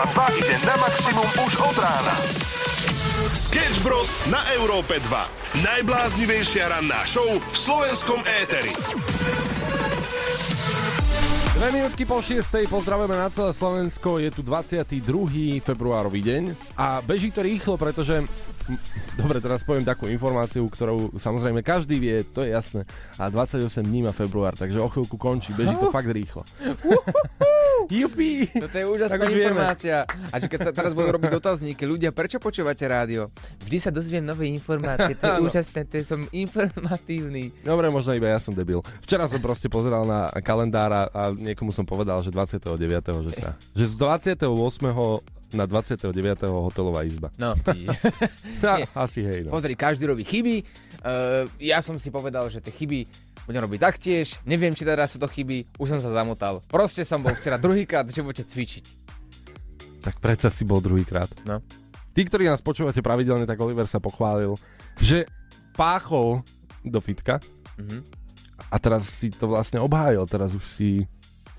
Európa 2 ide na maximum už od rána. Sketch Bros. na Európe 2. Najbláznivejšia ranná show v slovenskom éteri. Dve minútky po šiestej pozdravujeme na celé Slovensko. Je tu 22. februárový deň a beží to rýchlo, pretože... Dobre, teraz poviem takú informáciu, ktorú samozrejme každý vie, to je jasné. A 28 dní má február, takže o chvíľku končí. Beží to fakt rýchlo. Jupi! Toto je úžasná informácia. A že keď sa teraz budú robiť dotazníky, ľudia, prečo počúvate rádio? Vždy sa dozviem nové informácie, to je Áno. úžasné, to je, som informatívny. Dobre, možno iba ja som debil. Včera som proste pozeral na kalendára a niekomu som povedal, že 29. že sa... Že z 28. na 29. hotelová izba. No. Ja, asi hej, no. Pozri, každý robí chyby. Uh, ja som si povedal, že tie chyby budem robiť taktiež. Neviem, či teraz sú to chyby. Už som sa zamotal. Proste som bol včera druhýkrát v živote cvičiť. Tak predsa si bol druhýkrát. No. Tí, ktorí nás počúvate pravidelne, tak Oliver sa pochválil, že páchol do fitka Mhm. a teraz si to vlastne obhájil. Teraz už si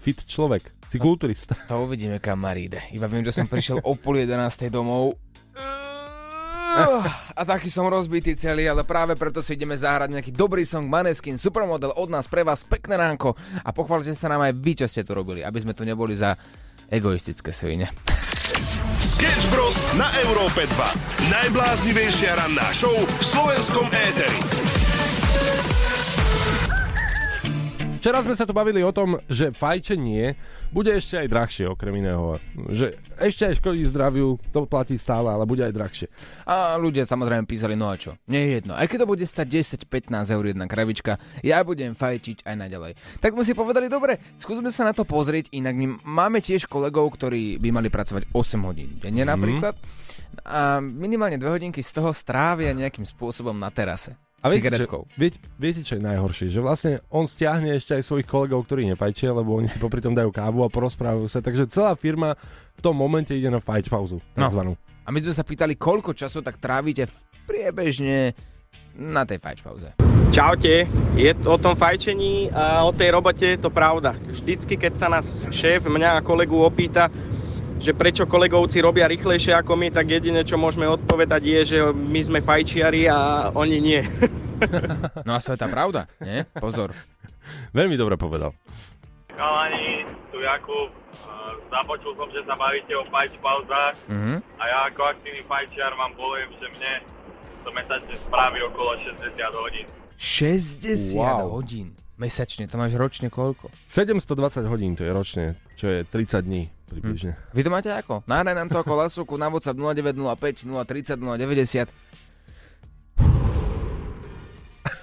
fit človek. Si No. kulturista. To uvidíme, kam ma ríde. Iba viem, že som prišiel o pol jedenástej domov. A taký som rozbitý celý, ale práve preto si ideme zahrať nejaký dobrý song Maneskin, supermodel od nás pre vás, pekné ránko a pochválte sa nám aj vy, čo ste to robili, aby sme tu neboli za egoistické svine. Sketch Bros. na Európe 2. Najbláznivejšia ranná show v slovenskom éteri. Včera sme sa tu bavili o tom, že fajčenie bude ešte aj drahšie okrem iného. Že ešte aj škodí zdraviu, to platí stále, ale bude aj drahšie. A ľudia samozrejme písali, no a čo? Nie je jedno. Aj keď to bude stať 10-15 eur jedna kravička, ja budem fajčiť aj naďalej. Tak sme si povedali, dobre, skúsme sa na to pozrieť, inak my máme tiež kolegov, ktorí by mali pracovať 8 hodín denne napríklad. A minimálne 2 hodinky z toho strávia nejakým spôsobom na terase. A viete, cigaretkou. viete, viete, čo je najhoršie? Že vlastne on stiahne ešte aj svojich kolegov, ktorí nefajčia, lebo oni si popri tom dajú kávu a porozprávajú sa. Takže celá firma v tom momente ide na fajč pauzu. No. A my sme sa pýtali, koľko času tak trávite v priebežne na tej fajč pauze. Čaute, je to o tom fajčení a o tej robote je to pravda. Vždycky, keď sa nás šéf, mňa a kolegu opýta, že prečo kolegovci robia rýchlejšie ako my, tak jediné, čo môžeme odpovedať je, že my sme fajčiari a oni nie. No a sveta pravda, nie? Pozor. Veľmi dobre povedal. Chalani, tu Jakub. Započul som, že sa bavíte o fajč pauzách Mhm. a ja ako aktívny fajčiar vám poviem, že mne to mesačne spraví okolo 60 hodín. 60 Wow. hodín. Mesačne, to máš ročne koľko? 720 hodín to je ročne, čo je 30 dní približne. Vy to máte ako? Nahraj nám to ako lasúku na WhatsApp 0905 030 090.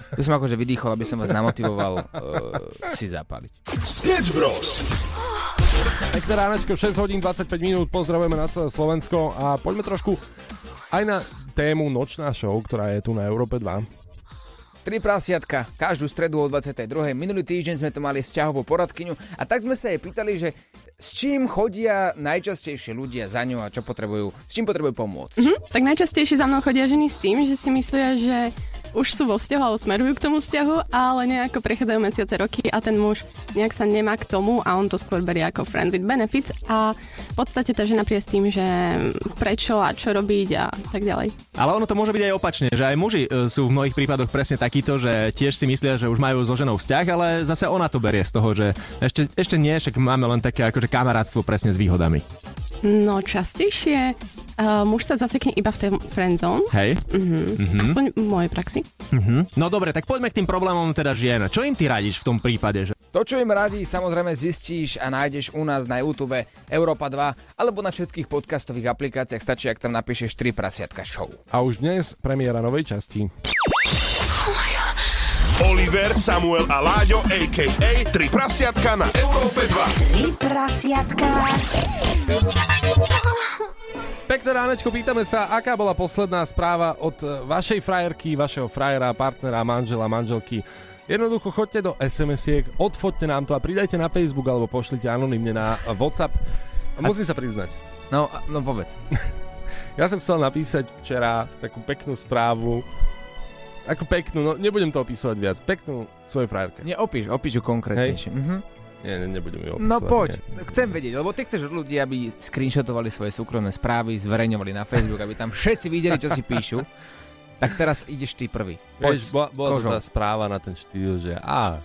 Tu som akože vydýchol, aby som vás namotivoval uh, si zapáliť. Sketch Bros. Pekné ránečko, 6 hodín 25 minút, pozdravujeme na celé Slovensko a poďme trošku aj na tému Nočná show, ktorá je tu na Európe 2. Tri prasiatka, každú stredu o 22. Minulý týždeň sme tu mali vzťahovú poradkyňu a tak sme sa jej pýtali, že s čím chodia najčastejšie ľudia za ňou a čo potrebujú, s čím potrebujú pomôcť. Mhm, tak najčastejšie za mnou chodia ženy s tým, že si myslia, že už sú vo vzťahu alebo smerujú k tomu vzťahu, ale nejako prechádzajú mesiace, roky a ten muž nejak sa nemá k tomu a on to skôr berie ako friend with benefits a v podstate tá žena príde s tým, že prečo a čo robiť a tak ďalej. Ale ono to môže byť aj opačne, že aj muži e, sú v mnohých prípadoch presne takíto, že tiež si myslia, že už majú so ženou vzťah, ale zase ona to berie z toho, že ešte, ešte nie, však máme len také akože kamarátstvo presne s výhodami. No častejšie uh, muž sa zasekne iba v tej friendzone, Hej? mm-hmm. aspoň v mojej praxi. No dobre, tak poďme k tým problémom teda žien. Čo im ty radíš v tom prípade? Že... To, čo im radí, samozrejme zistíš a nájdeš u nás na YouTube Európa 2 alebo na všetkých podcastových aplikáciách, stačí, ak tam napíšeš 3 prasiatka show. A už dnes premiéra novej časti. Oliver, Samuel a Láďo, a.k.a. Tri prasiatka na Európe 2. Tri prasiatka. Pekné ránečko, pýtame sa, aká bola posledná správa od e, vašej frajerky, vašeho frajera, partnera, manžela, manželky. Jednoducho choďte do SMS-iek, odfoďte nám to a pridajte na Facebook alebo pošlite anonymne na WhatsApp. A musím sa priznať, No, no povedz. ja som chcel napísať včera takú peknú správu, ako peknú, no nebudem to opísať viac, peknú svojej frajerke. Nie, opíš, opíš ju konkrétnejšie. Mhm. Nie, ne, nebudem ju opisovať. No poď, Nie. chcem vedieť, lebo ty chceš od ľudí, aby screenshotovali svoje súkromné správy, zverejňovali na Facebook, aby tam všetci videli, čo si píšu. Tak teraz ideš ty prvý. Vieš, bola, bola to tá správa na ten štýl, že a,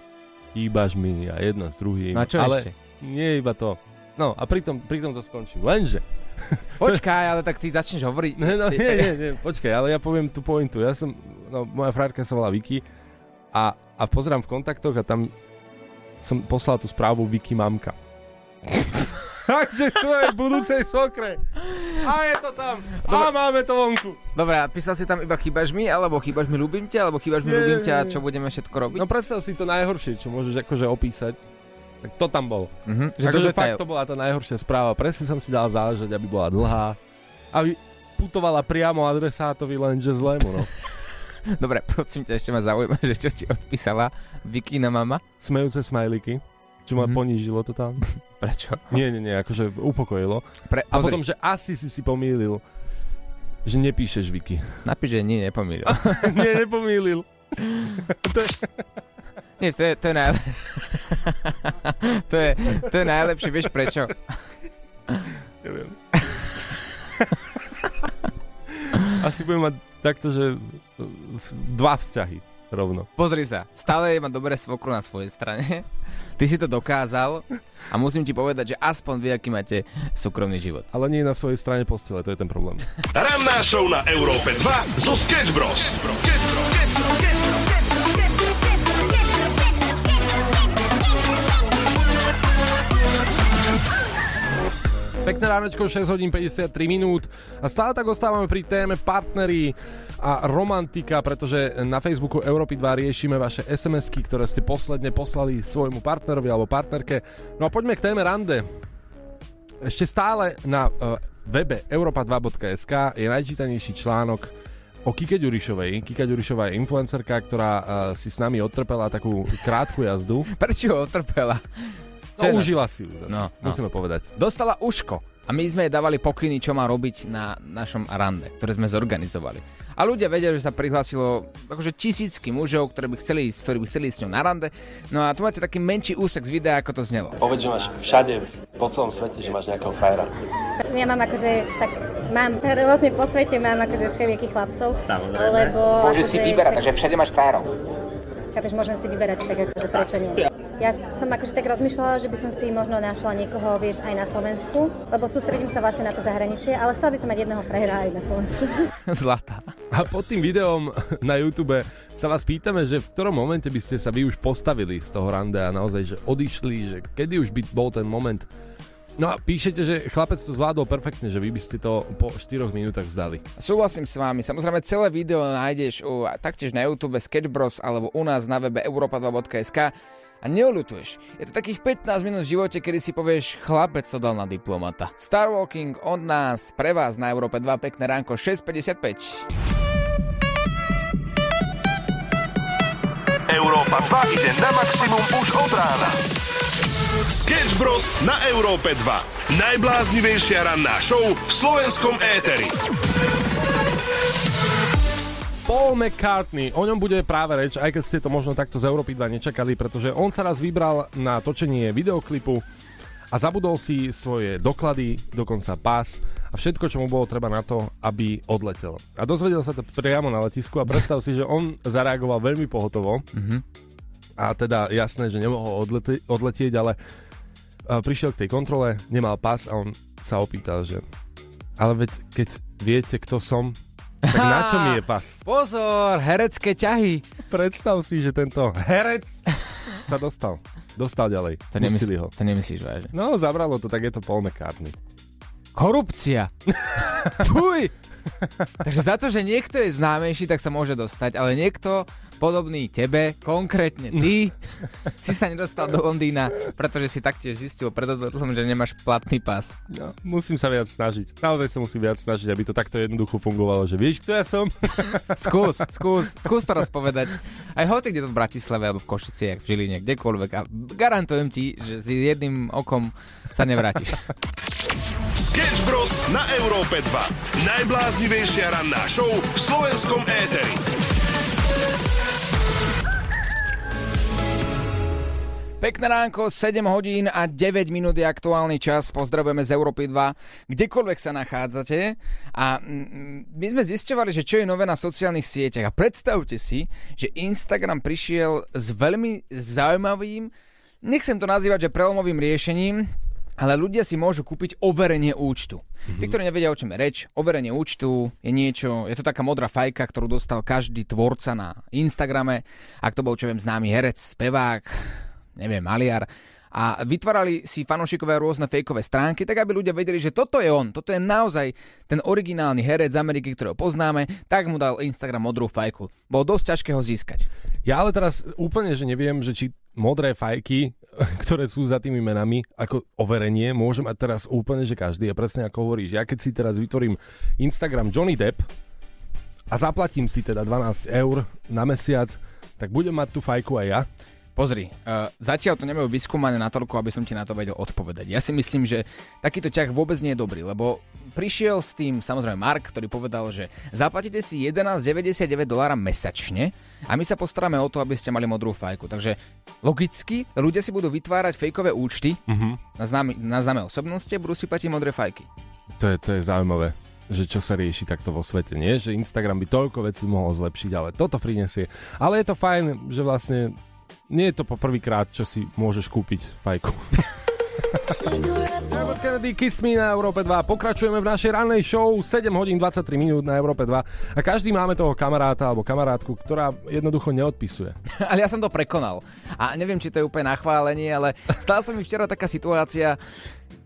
chýbaš mi a jedno s druhým. No a čo ale ešte? nie iba to. No a pritom, pritom to skončím. Lenže, Počkaj, ale tak ty začneš hovoriť. ne, no, nie, nie, nie, počkaj, ale ja poviem tú pointu. Ja som, no, moja frajerka sa volá Vicky a, a pozerám v kontaktoch a tam som poslal tú správu Vicky mamka. Takže svojej budúcej sokre. A je to tam. A máme to vonku. Dobre, a písal si tam iba chýbaš mi, alebo chýbaš mi, ľúbim ťa, alebo chýbaš mi, Nie, ľúbim ťa, čo budeme všetko robiť? No predstav si to najhoršie, čo môžeš akože opísať. Tak to tam bolo. Mhm, že Akože fakt to bola tá najhoršia správa. Presne som si dal záležať, aby bola dlhá. Aby putovala priamo adresátovi, lenže zlému, no. Dobre, prosím ťa, ešte ma zaujíma, že čo ti odpísala Vikina mama? Smejúce smajliky. Čo ma Mhm. ponížilo to tam. Prečo? Nie, nie, nie, akože upokojilo. Pre, A potom, že asi si si pomýlil. Že nepíšeš Viki. Napíš, že nie, nepomýlil. nie, nepomýlil. to je, nie, to je, to je najlepšie. to, je, to je najlepšie, vieš prečo? neviem. Asi budem mať takto, že dva vzťahy rovno. Pozri sa, stále má dobré svokru na svojej strane. Ty si to dokázal a musím ti povedať, že aspoň vy, aký máte súkromný život. Ale nie na svojej strane postele, to je ten problém. Ranná show na Európe 2 zo Sketch Bros. Pekné ránečko, 6 hodín 53 minút a stále tak ostávame pri téme partnery a romantika, pretože na Facebooku Európy 2 riešime vaše SMS-ky, ktoré ste posledne poslali svojmu partnerovi alebo partnerke. No a poďme k téme rande. Ešte stále na uh, webe europa2.sk je najčítanejší článok o Kike Ďurišovej. Kika Ďurišová je influencerka, ktorá uh, si s nami odtrpela takú krátku jazdu. Prečo ho je No, užila si ju zase, No, no. musíme povedať. Dostala uško a my sme jej dávali pokyny, čo má robiť na našom rande, ktoré sme zorganizovali. A ľudia vedia, že sa prihlásilo akože tisícky mužov, ktorí by chceli ísť, ktorí by chceli ísť s ňou na rande. No a tu máte taký menší úsek z videa, ako to znelo. Povedz, že máš všade, po celom svete, že máš nejakého frajera. Ja mám akože, tak mám rôzne po svete, mám akože všelijakých chlapcov. Samozrejme. Lebo Môžeš si akože vyberať, však- takže všade máš frajerov. Chápeš, môžem si vyberať, tak akože prečo nie. Ja som akože tak rozmýšľala, že by som si možno našla niekoho, vieš, aj na Slovensku, lebo sústredím sa vlastne na to zahraničie, ale chcela by som mať jedného prehra aj na Slovensku. Zlatá. A pod tým videom na YouTube sa vás pýtame, že v ktorom momente by ste sa vy už postavili z toho rande a naozaj, že odišli, že kedy už by bol ten moment. No a píšete, že chlapec to zvládol perfektne, že vy by ste to po 4 minútach vzdali. Súhlasím s vami. Samozrejme, celé video nájdeš u, taktiež na YouTube Sketch Bros alebo u nás na webe europa2.sk a neolutuješ. Je to takých 15 minút v živote, kedy si povieš, chlapec to dal na diplomata. Starwalking od nás, pre vás na Európe 2, pekné ránko 6.55. Európa 2 ide na maximum už od rána. Sketch Bros. na Európe 2. Najbláznivejšia ranná show v slovenskom éteri. Paul McCartney, o ňom bude práve reč, aj keď ste to možno takto z Európy 2 nečakali, pretože on sa raz vybral na točenie videoklipu a zabudol si svoje doklady, dokonca pás a všetko, čo mu bolo treba na to, aby odletel. A dozvedel sa to priamo na letisku a predstav si, že on zareagoval veľmi pohotovo Mhm. a teda jasné, že nemohol odleti- odletieť, ale prišiel k tej kontrole, nemal pás a on sa opýtal, že ale veď keď viete, kto som, tak na čo mi je pas? Pozor, herecké ťahy. Predstav si, že tento herec sa dostal. Dostal ďalej. To, nemysl- ho. to nemyslíš vážne. No, zabralo to, tak je to Paul McCartney. Korupcia. Fuj. Takže za to, že niekto je známejší, tak sa môže dostať, ale niekto podobný tebe, konkrétne ty, si sa nedostal do Londýna, pretože si taktiež zistil pred odletom, že nemáš platný pás. No, musím sa viac snažiť. Naozaj sa musím viac snažiť, aby to takto jednoducho fungovalo, že vieš, kto ja som? Skús, skús, skús to rozpovedať. Aj hoci kde to v Bratislave, alebo v Košiciach, v Žiline, kdekoľvek. A garantujem ti, že s jedným okom sa nevrátiš. Sketch Bros. na Európe 2. Najbláznivejšia ranná show v slovenskom éteri. Pekné ránko, 7 hodín a 9 minút je aktuálny čas. Pozdravujeme z Európy 2, kdekoľvek sa nachádzate. A mm, my sme zisťovali, že čo je nové na sociálnych sieťach. A predstavte si, že Instagram prišiel s veľmi zaujímavým, nechcem to nazývať, že prelomovým riešením, ale ľudia si môžu kúpiť overenie účtu. Mm-hmm. Tí, ktorí nevedia, o čom je reč, overenie účtu je niečo, je to taká modrá fajka, ktorú dostal každý tvorca na Instagrame. Ak to bol, čo viem, známy herec, spevák, neviem, maliar, a vytvárali si fanúšikové rôzne fejkové stránky, tak aby ľudia vedeli, že toto je on, toto je naozaj ten originálny herec z Ameriky, ktorého poznáme, tak mu dal Instagram modrú fajku. Bolo dosť ťažké ho získať. Ja ale teraz úplne, že neviem, že či modré fajky, ktoré sú za tými menami, ako overenie, môže mať teraz úplne, že každý je presne ako hovoríš. Ja keď si teraz vytvorím Instagram Johnny Depp a zaplatím si teda 12 eur na mesiac, tak budem mať tú fajku aj ja. Pozri, uh, zatiaľ to nemajú vyskúmané natoľko, aby som ti na to vedel odpovedať. Ja si myslím, že takýto ťah vôbec nie je dobrý, lebo prišiel s tým samozrejme Mark, ktorý povedal, že zaplatíte si 11,99 dolára mesačne a my sa postaráme o to, aby ste mali modrú fajku. Takže logicky ľudia si budú vytvárať fejkové účty uh-huh. na, známe, na známe osobnosti a budú si platiť modré fajky. To je, to je zaujímavé že čo sa rieši takto vo svete. Nie, že Instagram by toľko vecí mohol zlepšiť, ale toto prinesie. Ale je to fajn, že vlastne nie je to po prvýkrát, čo si môžeš kúpiť fajku. Robert Kennedy, Kiss Me na Európe 2. Pokračujeme v našej rannej show 7 hodín 23 minút na Európe 2 a každý máme toho kamaráta alebo kamarátku, ktorá jednoducho neodpisuje. ale ja som to prekonal. A neviem, či to je úplne nachválenie, ale stala sa mi včera taká situácia,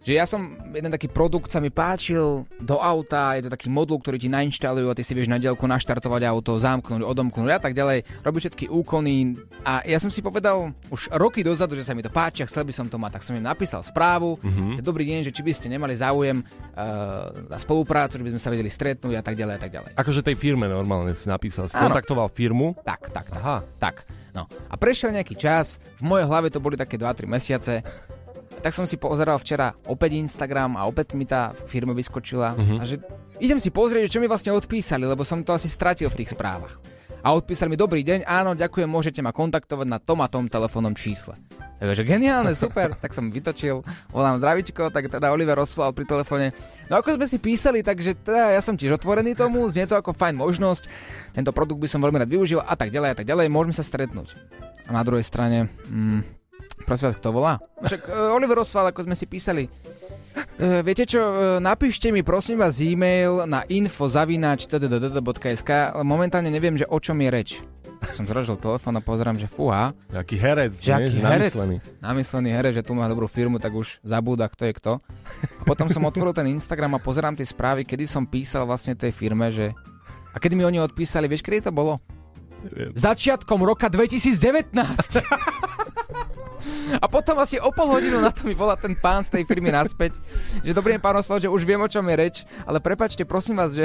že ja som, jeden taký produkt sa mi páčil do auta, je to taký modul, ktorý ti nainštalujú a ty si vieš na dielku naštartovať auto, zamknúť, odomknúť a tak ďalej, robíš všetky úkony a ja som si povedal už roky dozadu, že sa mi to páči a chcel by som to mať, tak som im napísal správu, mm-hmm. že dobrý deň, že či by ste nemali záujem uh, na spoluprácu, že by sme sa vedeli stretnúť a tak ďalej a tak ďalej. Akože tej firme normálne si napísal, si kontaktoval firmu? Tak, tak, tak. Aha. tak. No. A prešiel nejaký čas, v mojej hlave to boli také 2-3 mesiace tak som si pozeral včera opäť Instagram a opäť mi tá firma vyskočila uh-huh. a že idem si pozrieť, čo mi vlastne odpísali, lebo som to asi stratil v tých správach. A odpísali mi, dobrý deň, áno, ďakujem, môžete ma kontaktovať na tom a tom telefónnom čísle. Takže geniálne, super, tak som vytočil, volám zdravičko, tak teda Oliver rozslal pri telefóne. No ako sme si písali, takže teda ja som tiež otvorený tomu, znie to ako fajn možnosť, tento produkt by som veľmi rád využil a tak ďalej a tak ďalej, môžeme sa stretnúť. A na druhej strane, mm, Prosím vás, kto volá? Však uh, Oliver Oswald, ako sme si písali. Uh, viete čo, uh, napíšte mi prosím vás e-mail na info.sk Momentálne neviem, že o čom je reč. Som zrožil telefón a pozerám, že fúha. Jaký herec, že aký herec, namyslený. Namyslený herec, že tu má dobrú firmu, tak už zabúda, kto je kto. A potom som otvoril ten Instagram a pozerám tie správy, kedy som písal vlastne tej firme, že... A kedy mi oni odpísali, vieš, kedy to bolo? Začiatkom roka 2019. A potom asi o pol hodinu na to mi volá ten pán z tej firmy naspäť, že dobrý deň pán Osvald, že už viem, o čom je reč, ale prepačte, prosím vás, že,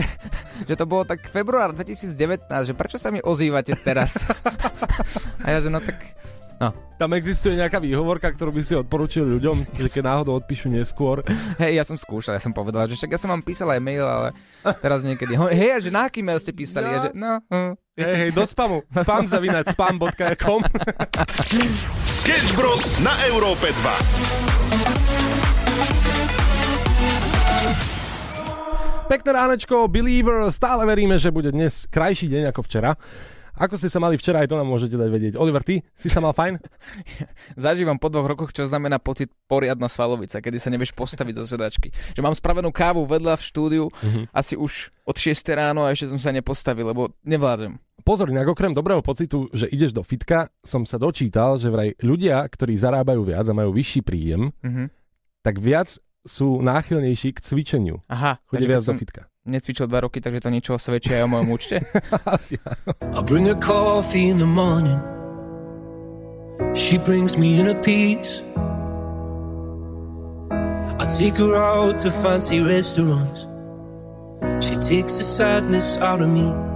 že to bolo tak február 2019, že prečo sa mi ozývate teraz? A ja, že no tak No. Tam existuje nejaká výhovorka, ktorú by si odporučil ľuďom, že keď náhodou odpíšu neskôr. Hej, ja som skúšal, ja som povedal, že však ja som vám písal aj mail, ale teraz niekedy. Hej, že na aký mail ste písali? Ja. Ja, že, no, hm. Hej, hej, do spamu. Spam zavinať spam.com Sketch Bros. na Európe 2. Pekné ránečko, Believer, stále veríme, že bude dnes krajší deň ako včera. Ako ste sa mali včera, aj to nám môžete dať vedieť. Oliver, ty si sa mal fajn? Zažívam po dvoch rokoch, čo znamená pocit poriadna svalovica, kedy sa nevieš postaviť zo sedačky. Že mám spravenú kávu vedľa v štúdiu, uh-huh. asi už od 6 ráno a ešte som sa nepostavil, lebo nevládzem. Pozor, inak okrem dobrého pocitu, že ideš do fitka, som sa dočítal, že vraj ľudia, ktorí zarábajú viac a majú vyšší príjem, uh-huh. tak viac sú náchylnejší k cvičeniu. Aha. Chodia viac do fitka necvičil dva roky, takže to niečo svedčí aj o mojom účte. Asi I bring her coffee in the morning She brings me in a piece I take her out to fancy restaurants She takes the sadness out of me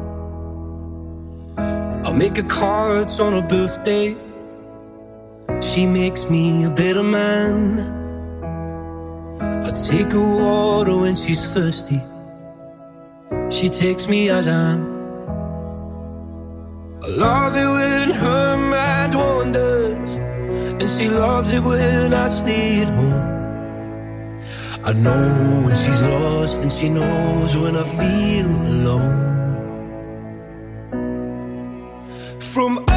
Make her cards on her birthday She makes me a better man I take her water when she's thirsty She takes me as I am. I love it when her mind wanders And she loves it when I stay at home. I know when she's lost and she knows when I feel alone. From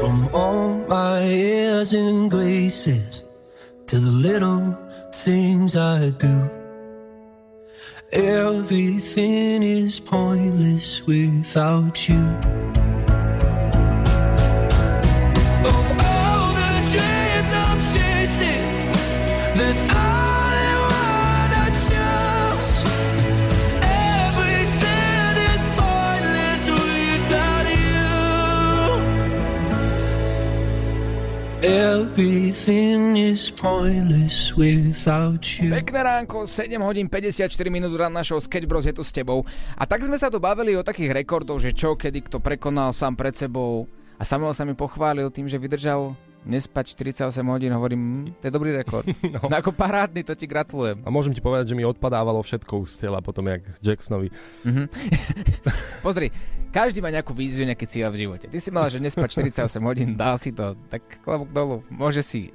From all my airs and graces to the little things I do. Everything is pointless without you. Of all the dreams I'm chasing, there's Everything is pointless without you. Pekné ránko, 7 hodín 54 minút rán našou Sketch Bros je tu s tebou. A tak sme sa tu bavili o takých rekordoch, že čo, kedy kto prekonal sám pred sebou. A Samuel sa mi pochválil tým, že vydržal nespať 48 hodín. Hovorím, hm, to je dobrý rekord. no. no ako parádny, to ti gratulujem. A môžem ti povedať, že mi odpadávalo všetko z tela potom, jak Jacksonovi. Mhm. Pozri, každý má nejakú víziu, nejaký cieľ v živote. Ty si mal, že nespať 48 hodín, dal si to, tak klobúk dolu, môže si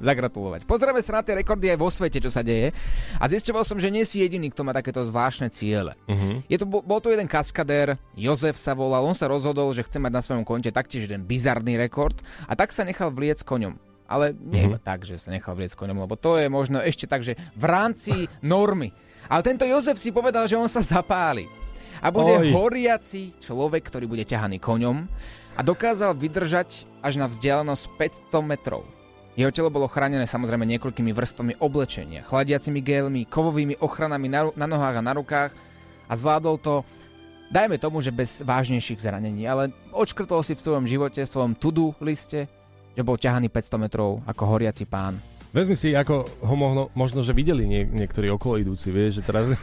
zagratulovať. Pozrieme sa na tie rekordy aj vo svete, čo sa deje. A zistoval som, že nie si jediný, kto má takéto zvláštne ciele. Uh-huh. Je to, bol, tu jeden kaskadér, Jozef sa volal, on sa rozhodol, že chce mať na svojom konte taktiež jeden bizarný rekord a tak sa nechal vliec koňom. Ale nie Mhm. iba tak, že sa nechal vliec koňom, lebo to je možno ešte tak, že v rámci normy. Ale tento Jozef si povedal, že on sa zapáli. A bude Oj. horiaci človek, ktorý bude ťahaný koňom a dokázal vydržať až na vzdialenosť 500 metrov. Jeho telo bolo chránené samozrejme niekoľkými vrstvami oblečenia, chladiacimi gélmi, kovovými ochranami na, na nohách a na rukách. A zvládol to, dajme tomu, že bez vážnejších zranení, ale odškrtol si v svojom živote, v svojom to-do liste, že bol ťahaný 500 metrov ako horiaci pán. Vezmi si, ako ho možno, možno že videli nie, niektorí okolo idúci, vieš, že teraz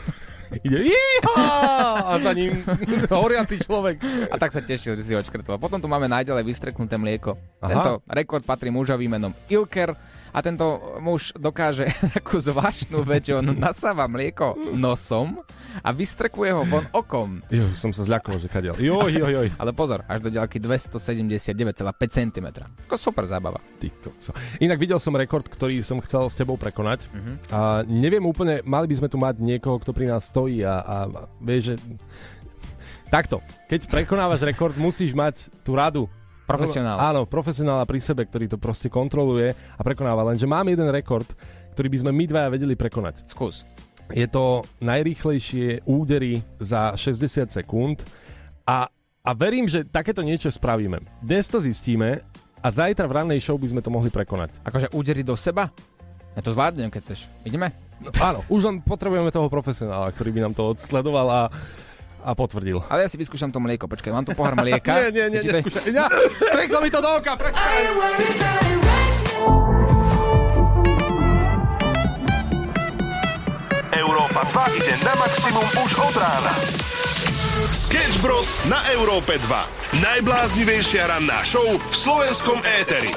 ide a za ním horiaci človek. A tak sa tešil, že si ho odškrtol. Potom tu máme naďalej vystreknuté mlieko. Aha. Tento rekord patrí mužovi menom Ilker a tento muž dokáže takú zvláštnu vec, on nasáva mlieko nosom a vystrekuje ho von okom. Jo, som sa zľakol, že kadiaľ. Joj, joj, joj. Ale pozor, až do ďalky 279,5 cm. Ako super zábava. Ty kokso. Inak videl som rekord, ktorý som chcel s tebou prekonať. Mhm. A neviem úplne, mali by sme tu mať niekoho, kto pri nás stojí a, a, a vieš, že Takto, keď prekonávaš rekord, musíš mať tú radu. Profesionál. Áno, profesionála pri sebe, ktorý to proste kontroluje a prekonáva. Lenže mám jeden rekord, ktorý by sme my dvaja vedeli prekonať. Skús. Je to najrýchlejšie údery za 60 sekúnd a, a verím, že takéto niečo spravíme. Dnes to zistíme a zajtra v rannej show by sme to mohli prekonať. Akože údery do seba? Ja to zvládnem, keď chceš. Ideme? No, áno, už len potrebujeme toho profesionála, ktorý by nám to odsledoval a a potvrdil. Ale ja si vyskúšam to mlieko. Počkaj, mám tu pohár mlieka. nie, nie, nie, neskúšaj. Ja, streklo mi to do oka, prečkaj. Európa 2 ide na maximum už od rána. Sketch Bros. na Európe 2. Najbláznivejšia ranná show v slovenskom éteri.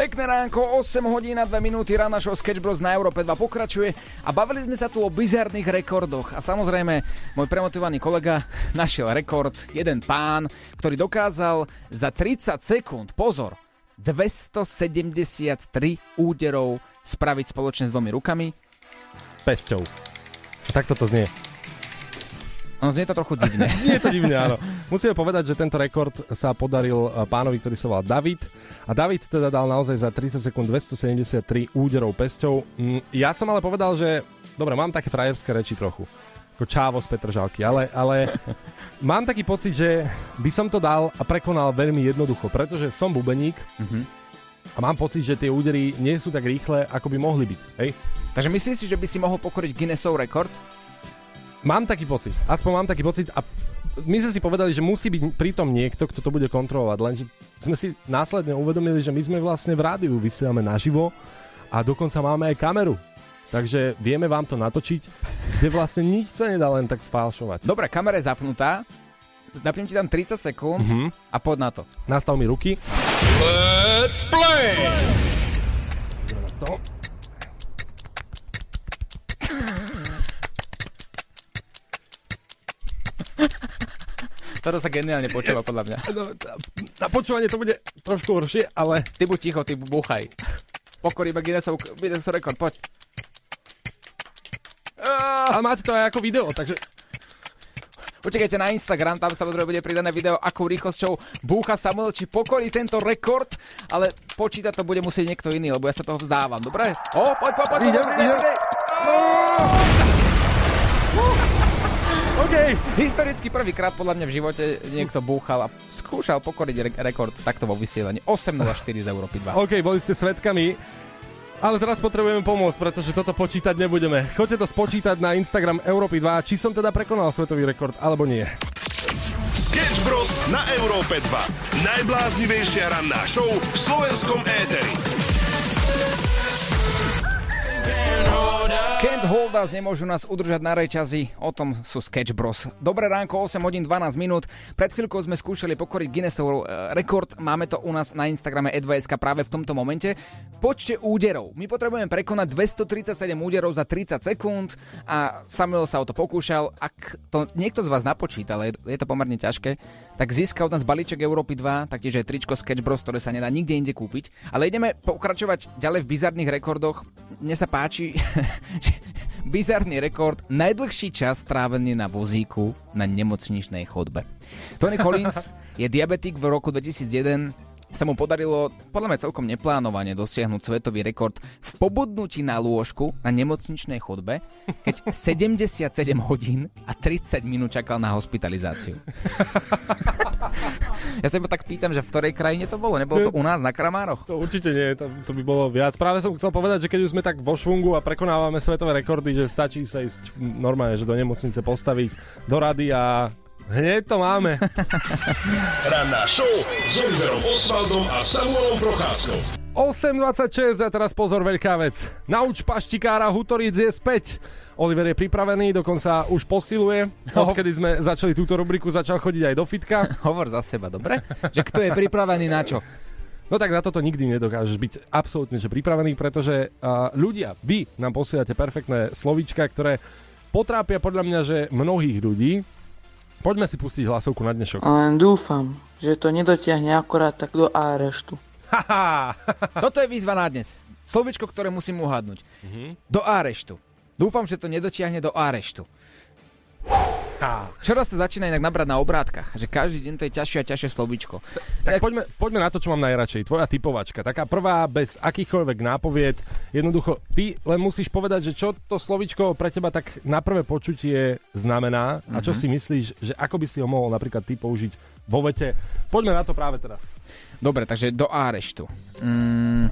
Pekné ránko, 8 hodín a 2 minúty rána show Sketch Bros na Európe 2 pokračuje a bavili sme sa tu o bizarných rekordoch a samozrejme môj premotivovaný kolega našiel rekord, jeden pán, ktorý dokázal za 30 sekúnd, pozor, 273 úderov spraviť spoločne s dvomi rukami. Pesťou. A takto to znie. No znie to trochu divne. znie to divne, áno. Musíme povedať, že tento rekord sa podaril eh, pánovi, ktorý sa volá David. A David teda dal naozaj za 30 sekúnd 273 úderov pesťou. Mm, Ja som ale povedal, že dobre, mám také frajerské reči trochu. Ako čávo z Petržalky, ale, ale mám taký pocit, že by som to dal a prekonal veľmi jednoducho, pretože som bubeník Mhm. a mám pocit, že tie údery nie sú tak rýchle, ako by mohli byť. Hej? Takže myslíš si, že by si mohol pokoriť Guinnessov rekord? Mám taký pocit, aspoň mám taký pocit a my sme si povedali, že musí byť pritom niekto, kto to bude kontrolovať, lenže sme si následne uvedomili, že my sme vlastne v rádiu, vysielame naživo a dokonca máme aj kameru. Takže vieme vám to natočiť, kde vlastne nič sa nedá len tak sfalšovať. Dobre, kamera je zapnutá. Napnem ti tam 30 sekúnd Mhm. a poď na to. Nastav mi ruky. Let's play! To. Toto sa geniálne počúva podľa mňa. No, na počúvanie to bude trošku horšie, ale... Ty buď ticho, ty búchaj. Pokorí iba Guinnessov, Guinnessov rekord, poď. A máte to aj ako video, takže... Počkajte na Instagram, tam samozrejme bude pridané video, akou rýchlosťou búcha Samuel, či pokorí tento rekord, ale počítať to bude musieť niekto iný, lebo ja sa toho vzdávam, dobre? O, poď, poď, poď, Idem, idem. OK. Historicky prvýkrát podľa mňa v živote niekto búchal a skúšal pokoriť re- rekord takto vo vysielaní. 8.04 z Európy 2. OK, boli ste svetkami. Ale teraz potrebujeme pomôcť, pretože toto počítať nebudeme. Choďte to spočítať na Instagram Európy 2, či som teda prekonal svetový rekord, alebo nie. Sketch Bros. na Európe 2. Najbláznivejšia ranná show v slovenskom éteri. Can't hold us, nemôžu nás udržať na rejčazi, o tom sú Sketch Bros. Dobré ránko, 8 hodín 12 minút. Pred chvíľkou sme skúšali pokoriť Guinnessov e, rekord, máme to u nás na Instagrame e2sk práve v tomto momente. Počte úderov. My potrebujeme prekonať 237 úderov za 30 sekúnd a Samuel sa o to pokúšal. Ak to niekto z vás napočítal, je, je to pomerne ťažké, tak získa od nás balíček Európy 2, taktiež aj tričko Sketch Bros, ktoré sa nedá nikde inde kúpiť. Ale ideme pokračovať ďalej v bizarných rekordoch. Mne sa páči, že bizarný rekord, najdlhší čas strávený na vozíku na nemocničnej chodbe. Tony Collins je diabetik v roku 2001 sa mu podarilo podľa mňa celkom neplánovane dosiahnuť svetový rekord v pobudnutí na lôžku na nemocničnej chodbe, keď 77 hodín a 30 minút čakal na hospitalizáciu. Ja sa iba tak pýtam, že v ktorej krajine to bolo? Nebolo to u nás na Kramároch? To určite nie, to, to by bolo viac. Práve som chcel povedať, že keď už sme tak vo švungu a prekonávame svetové rekordy, že stačí sa ísť normálne, že do nemocnice postaviť do rady a hneď to máme. Ranná show s Oliverom Osvaldom a Samuelom Procházkou. 8.26 a teraz pozor, veľká vec. Nauč paštikára Hutoric je späť. Oliver je pripravený, dokonca už posiluje. Odkedy sme začali túto rubriku, začal chodiť aj do fitka. Hovor za seba, dobre? Že kto je pripravený na čo? No tak na toto nikdy nedokážeš byť absolútne že pripravený, pretože uh, ľudia, vy nám posielate perfektné slovíčka, ktoré potrápia podľa mňa, že mnohých ľudí. Poďme si pustiť hlasovku na dnešok. Len dúfam, že to nedotiahne akorát tak do areštu. Toto je výzva na dnes. Slovičko, ktoré musím uhádnuť. Mhm. Do areštu. Dúfam, že to nedotiahne do areštu. Čoraz to začína inak nabrať na obrátkach, že každý deň to je ťažšie a ťažšie slovíčko. Tak poďme, poďme na to, čo mám najradšej. Tvoja typovačka. Taká prvá, bez akýchkoľvek nápovied. Jednoducho, ty len musíš povedať, že čo to slovíčko pre teba tak na prvé počutie znamená a čo Mhm. si myslíš, že ako by si ho mohol napríklad ty použiť vo vete. Poďme na to práve teraz. Dobre, takže do áreštu. Mm,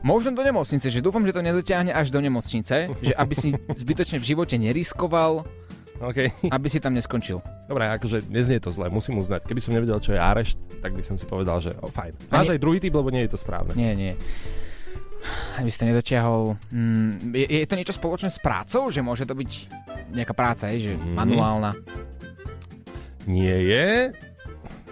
možno do nemocnice, že dúfam, že to nedotiahne až do nemocnice, že aby si zbytočne v živote neriskoval, Okay. aby si tam neskončil. Dobre, akože neznie to zle, musím uznať. Keby som nevedel, čo je arešt, tak by som si povedal, že o, fajn. Máš nie- aj druhý typ, lebo nie je to správne. Nie, nie. Aby si to nedotiahol. Mm, je, je to niečo spoločné s prácou? Že môže to byť nejaká práca, je, že Mhm. manuálna? Nie je.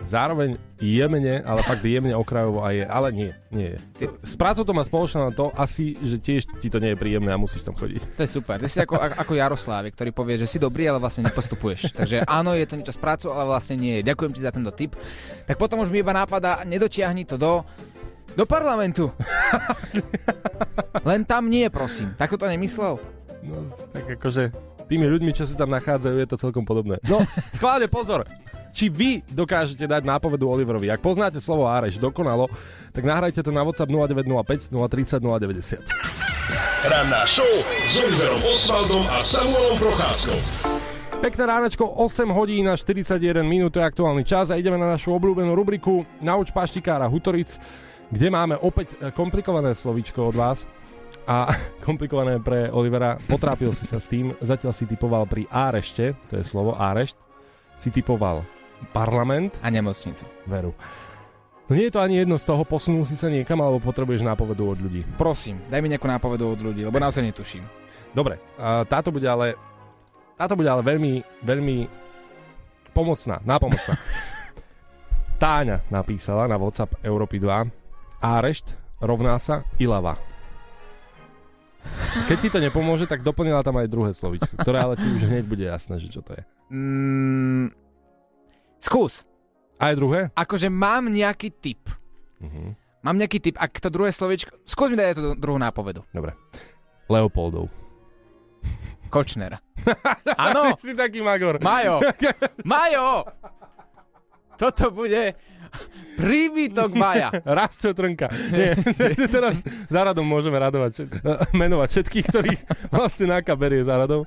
Zároveň jemne, ale fakt jemne okrajovo a je, ale nie, nie je. S prácou to má spoločné na to asi, že tiež ti to nie je príjemné a musíš tam chodiť. To je super. Ty si ako, ako Jaroslávik, ktorý povie, že si dobrý, ale vlastne nepostupuješ. Takže áno, je to niečo s prácou, ale vlastne nie je. Ďakujem ti za tento tip. Tak potom už mi iba nápada, nedotiahni to do... Do parlamentu. Len tam nie, prosím. Tak to nemyslel. No, tak akože tými ľuďmi, čo sa tam nachádzajú, je to celkom podobné. No, schválne pozor. Či vy dokážete dať nápovedu Oliverovi. Ak poznáte slovo Áreš dokonalo, tak nahrajte to na WhatsApp 0905 030 090. Ranná show s Oliverom Osvaldom a Samuelom Procházkou. Pekné ránečko, 8 hodín a 41 minút, je aktuálny čas a ideme na našu obľúbenú rubriku Nauč paštikára Hutoric, kde máme opäť e, komplikované slovíčko od vás a komplikované pre Olivera. Potrápil si sa s tým, zatiaľ si typoval pri árešte, to je slovo árešt, si typoval parlament A nemocnicu. veru. No nie je to ani jedno z toho, posunul si sa niekam, alebo potrebuješ nápovedu od ľudí. Prosím, daj mi nejakú nápovedu od ľudí, lebo naozaj netuším. Dobre, táto bude ale táto bude ale veľmi, veľmi pomocná, nápomocná. Táňa napísala na WhatsApp Európy 2 Árešt rovná sa Ilava. Keď ti to nepomôže, tak doplnila tam aj druhé slovičko, ktoré ale ti už hneď bude jasné, že čo to je. Mm, skús. Aj druhé? Akože mám nejaký tip. Uh-huh. Mám nejaký tip, ak to druhé slovičko... Skús mi dať aj tú druhú nápovedu. Dobre. Leopoldov. Kočner. Áno. si taký magor. Majo. Majo. Toto bude príbytok Maja. Rasto trnka. Nie, teraz za radom môžeme radovať, menovať všetkých, ktorých vlastne náka berie za radom.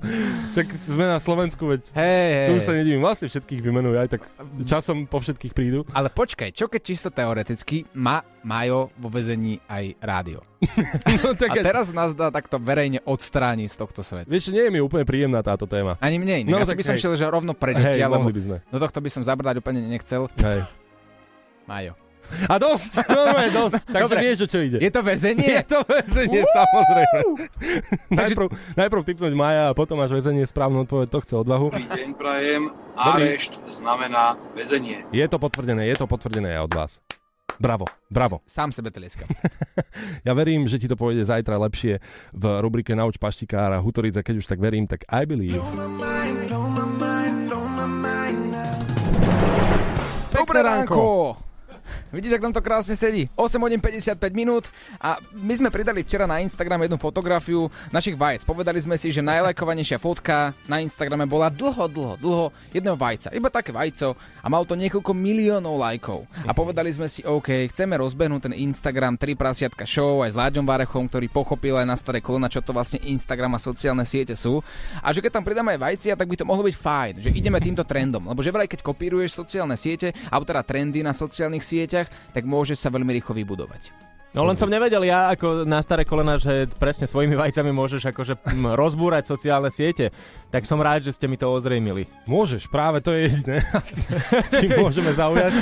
Však sme na Slovensku, veď Hej, hej. tu už sa nedivím, vlastne všetkých vymenujú, aj tak časom po všetkých prídu. Ale počkaj, čo keď čisto teoreticky má Majo vo vezení aj rádio? No, A teraz nás dá takto verejne odstrániť z tohto sveta. Vieš, nie je mi úplne príjemná táto téma. Ani mne. No, Asi tak by som hej. šiel, že rovno pre Hej, deti, alebo mohli by sme. do tohto by som zabrdať úplne nechcel. Hej. Majo. A dosť, normálne dosť. Takže Dobre. vieš, o čo ide. Je to väzenie? Je to väzenie, samozrejme. najprv, najprv typnúť Maja a potom až väzenie správnu odpoveď, to chce odvahu. Dobrý deň, prajem. Arešt znamená väzenie. Je to potvrdené, je to potvrdené aj od vás. Bravo, bravo. Sám sebe tlieskam. Ja verím, že ti to pôjde zajtra lepšie v rubrike Nauč paštikára Hutorica, keď už tak verím, tak I believe. Dobré ránko! Vidíš, ak nám to krásne sedí. 8 hodín 55 minút a my sme pridali včera na Instagram jednu fotografiu našich vajec. Povedali sme si, že najlajkovanejšia fotka na Instagrame bola dlho, dlho, dlho jedného vajca. Iba také vajco a mal to niekoľko miliónov lajkov. A povedali sme si, OK, chceme rozbehnúť ten Instagram 3 prasiatka show aj s Láďom Varechom, ktorý pochopil aj na staré kolena, čo to vlastne Instagram a sociálne siete sú. A že keď tam pridáme aj vajcia, tak by to mohlo byť fajn, že ideme týmto trendom. Lebo že vraj, keď kopíruješ sociálne siete, alebo teda trendy na sociálnych sieťach, tak môžeš sa veľmi rýchlo vybudovať. No len som nevedel ja ako na staré kolena, že presne svojimi vajcami môžeš akože rozbúrať sociálne siete. Tak som rád, že ste mi to ozrejmili. Môžeš, práve to je jediné. Čím môžeme zaujať.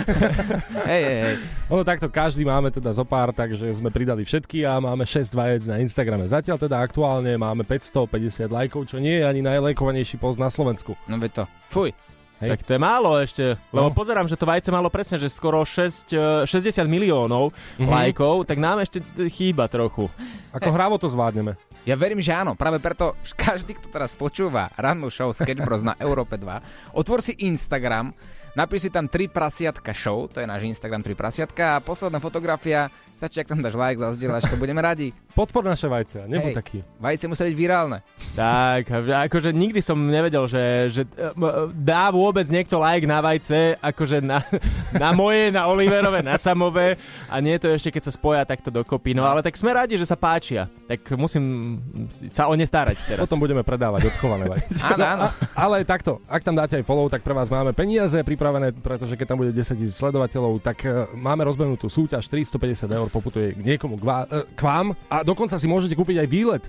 Hej, hej, hej. Ono takto každý máme teda zo pár, takže sme pridali všetky a máme 6 vajec na Instagrame. Zatiaľ teda aktuálne máme 550 lajkov, čo nie je ani najlajkovanejší post na Slovensku. No veď to. Fuj. Hej. Tak to je málo ešte, lebo No. pozerám, že to vajce malo presne, že skoro 6, eh, 60 miliónov Mhm. lajkov, tak nám ešte chýba trochu. Ako hravo to zvládneme. Ja verím, že áno. Práve preto každý, kto teraz počúva rannú show Sketch Bros na Európe 2, otvor si Instagram, napíš si tam 3 prasiatka show, to je náš Instagram 3 prasiatka a posledná fotografia Stačí, ak tam dáš like, zazdieľaš, to budeme radi. Podpor naše vajce, nebuď Hej. taký. Vajce musia byť virálne. Tak, akože nikdy som nevedel, že, že e, m- dá vôbec niekto like na vajce, akože na, na moje, na Oliverové, na Samové a nie to ešte, keď sa spoja takto dokopy. No ale tak sme radi, že sa páčia. Tak musím sa o ne starať teraz. Potom budeme predávať odchované vajce. Áno, áno. a- ale takto, ak tam dáte aj follow, tak pre vás máme peniaze pripravené, pretože keď tam bude 10 000 sledovateľov, tak e, máme rozbenutú súťaž, 450 eur poputuje k niekomu k, e, k vám a dokonca si môžete kúpiť aj výlet.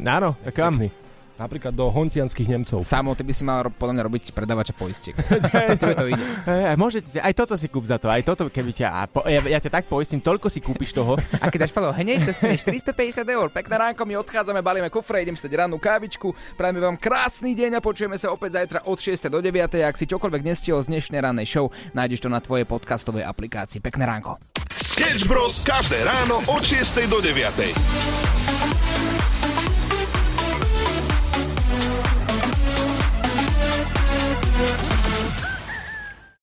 Áno, kam? Pekný. Napríklad do hontianských Nemcov. Samo, ty by si mal podľa mňa robiť predávača poistiek. To ide. A môžete si, aj toto si kúp za to, aj toto, keby ťa, a po, ja, ja ťa tak poistím, toľko si kúpiš toho. A keď dáš follow, hneď dostaneš 450 eur. Pekné ránko, my odchádzame, balíme kufre, idem si dať rannú kávičku. Prajeme vám krásny deň a počujeme sa opäť zajtra od 6. do 9. Ak si čokoľvek nestihol z dnešnej rannej show, nájdeš to na tvojej podcastovej aplikácii. Pekné ránko. Sketch Bros. každé ráno od 6 do 9.